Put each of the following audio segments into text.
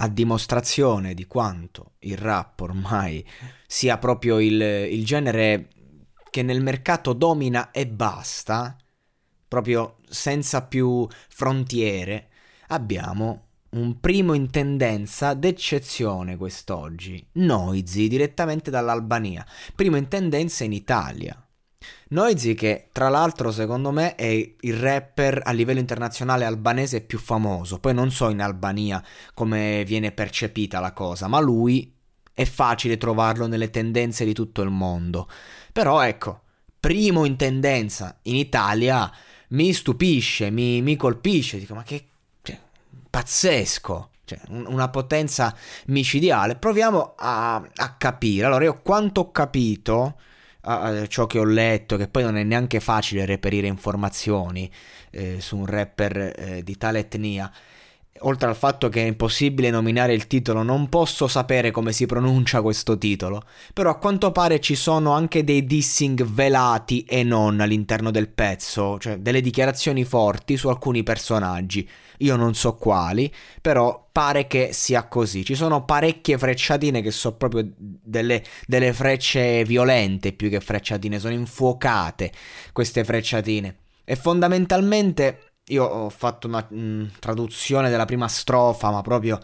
A dimostrazione di quanto il rap ormai sia proprio il, il genere che nel mercato domina e basta, proprio senza più frontiere, abbiamo un primo in tendenza d'eccezione quest'oggi, Noizi direttamente dall'Albania, primo in tendenza in Italia. Noizi che tra l'altro secondo me è il rapper a livello internazionale albanese più famoso, poi non so in Albania come viene percepita la cosa, ma lui è facile trovarlo nelle tendenze di tutto il mondo. Però ecco, primo in tendenza in Italia mi stupisce, mi, mi colpisce, dico ma che pazzesco. Cioè, una potenza micidiale. Proviamo a, a, capire. Allora, io quanto ho capito, uh, ciò che ho letto, che poi non è neanche facile reperire informazioni eh, su un rapper eh, di tale etnia, oltre al fatto che è impossibile nominare il titolo, non posso sapere come si pronuncia questo titolo, però a quanto pare ci sono anche dei dissing velati e non all'interno del pezzo, cioè delle dichiarazioni forti su alcuni personaggi. Io non so quali, però pare che sia così. Ci sono parecchie frecciatine che sono proprio delle, delle frecce violente più che frecciatine, sono infuocate queste frecciatine. E fondamentalmente io ho fatto una mh, mm, traduzione della prima strofa, ma proprio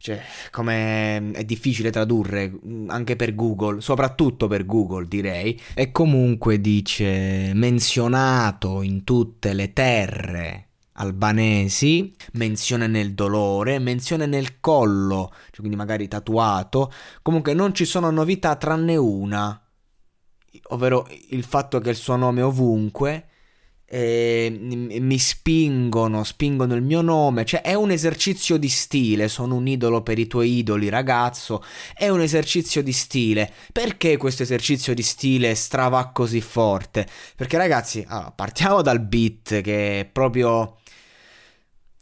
cioè, come è difficile tradurre mm, anche per Google, soprattutto per Google direi. E comunque dice menzionato in tutte le terre albanesi, menzione nel dolore, menzione nel collo, cioè quindi magari tatuato. Comunque non ci sono novità tranne una, ovvero il fatto che il suo nome è ovunque eh, mi spingono, spingono il mio nome, cioè è un esercizio di stile, sono un idolo per i tuoi idoli ragazzo, è un esercizio di stile, perché questo esercizio di stile strava così forte? Perché ragazzi, allora, partiamo dal beat che è proprio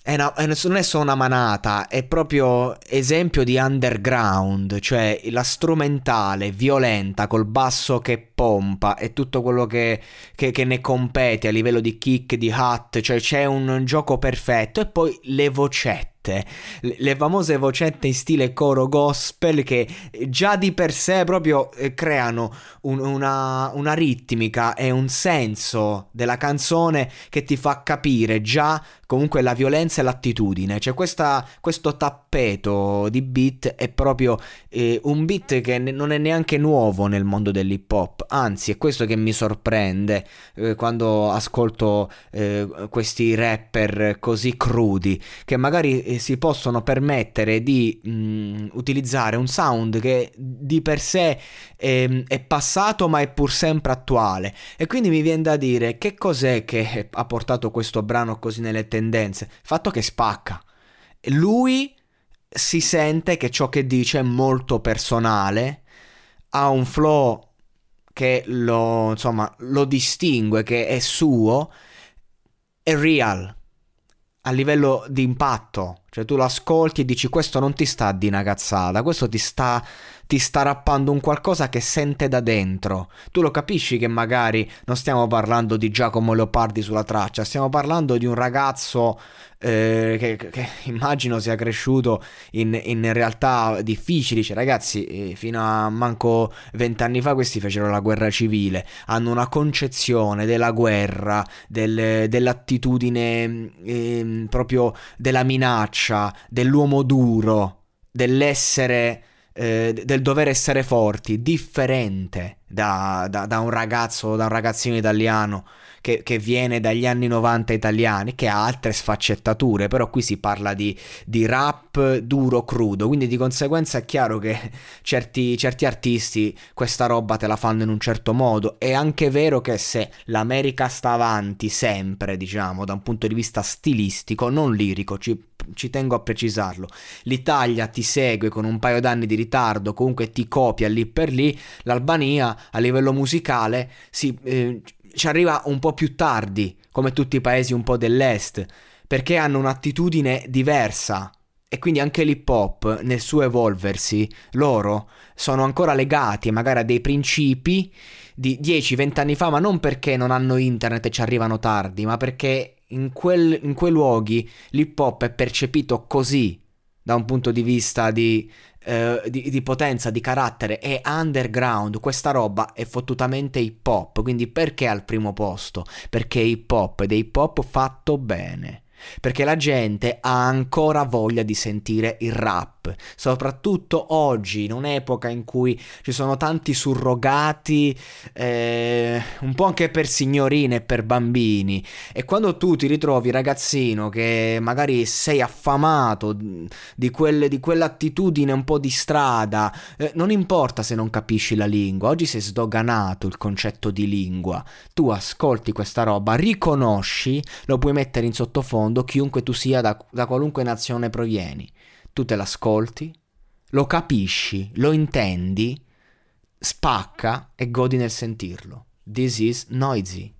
è una, è, non è solo una manata, è proprio esempio di underground, cioè la strumentale violenta col basso che pompa e tutto quello che, che, che ne compete a livello di kick, di hat, cioè c'è un gioco perfetto e poi le vocette vocette, le famose vocette in stile coro gospel che già di per sé proprio eh, creano un, una, una ritmica e un senso della canzone che ti fa capire già comunque la violenza e l'attitudine. Cioè questa, questo tappeto di beat è proprio eh, un beat che non è neanche nuovo nel mondo dell'hip hop, anzi è questo che mi sorprende eh, quando ascolto eh, questi rapper così crudi, che magari eh, si possono permettere di mh, mm, utilizzare un sound che di per sé è, è passato ma è pur sempre attuale. E quindi mi viene da dire che cos'è che ha portato questo brano così nelle tendenze? Il fatto che spacca. Lui si sente che ciò che dice è molto personale, ha un flow che lo, insomma, lo distingue, che è suo, è real a livello di impatto. Cioè tu lo ascolti e dici questo non ti sta di una cazzata, questo ti sta ti sta rappando un qualcosa che sente da dentro. Tu lo capisci che magari non stiamo parlando di Giacomo Leopardi sulla traccia, stiamo parlando di un ragazzo eh, che, che, immagino sia cresciuto in, in realtà difficili. Cioè, ragazzi, eh, fino a manco vent'anni fa questi fecero la guerra civile, hanno una concezione della guerra, del, dell'attitudine eh, proprio della minaccia, dell'uomo duro, dell'essere eh, del dover essere forti, differente da, da, da, un ragazzo, da un ragazzino italiano che, che, viene dagli anni 90 italiani, che ha altre sfaccettature, però qui si parla di, di rap duro, crudo, quindi di conseguenza è chiaro che certi, certi artisti questa roba te la fanno in un certo modo. È anche vero che se l'America sta avanti sempre, diciamo, da un punto di vista stilistico, non lirico, ci ci tengo a precisarlo. L'Italia ti segue con un paio d'anni di ritardo, comunque ti copia lì per lì, l'Albania a livello musicale si, eh, ci arriva un po' più tardi, come tutti i paesi un po' dell'est, perché hanno un'attitudine diversa. E quindi anche l'hip hop, nel suo evolversi, loro sono ancora legati magari a dei principi di 10-20 anni fa, ma non perché non hanno internet e ci arrivano tardi, ma perché in, quel, in quei luoghi l'hip hop è percepito così da un punto di vista di, eh, di, di, potenza, di carattere, è underground, questa roba è fottutamente hip hop, quindi perché al primo posto? Perché hip hop ed è hip hop fatto bene. Perché la gente ha ancora voglia di sentire il rap, soprattutto oggi, in un'epoca in cui ci sono tanti surrogati, eh, un po' anche per signorine e per bambini, e quando tu ti ritrovi ragazzino che magari sei affamato di, quelle, di quell'attitudine un po' di strada, eh, non importa se non capisci la lingua, oggi sei sdoganato il concetto di lingua, tu ascolti questa roba, riconosci, lo puoi mettere in sottofondo, chiunque tu sia, da, da qualunque nazione provieni. Tu te l'ascolti, lo capisci, lo intendi, spacca e godi nel sentirlo. This is noisy.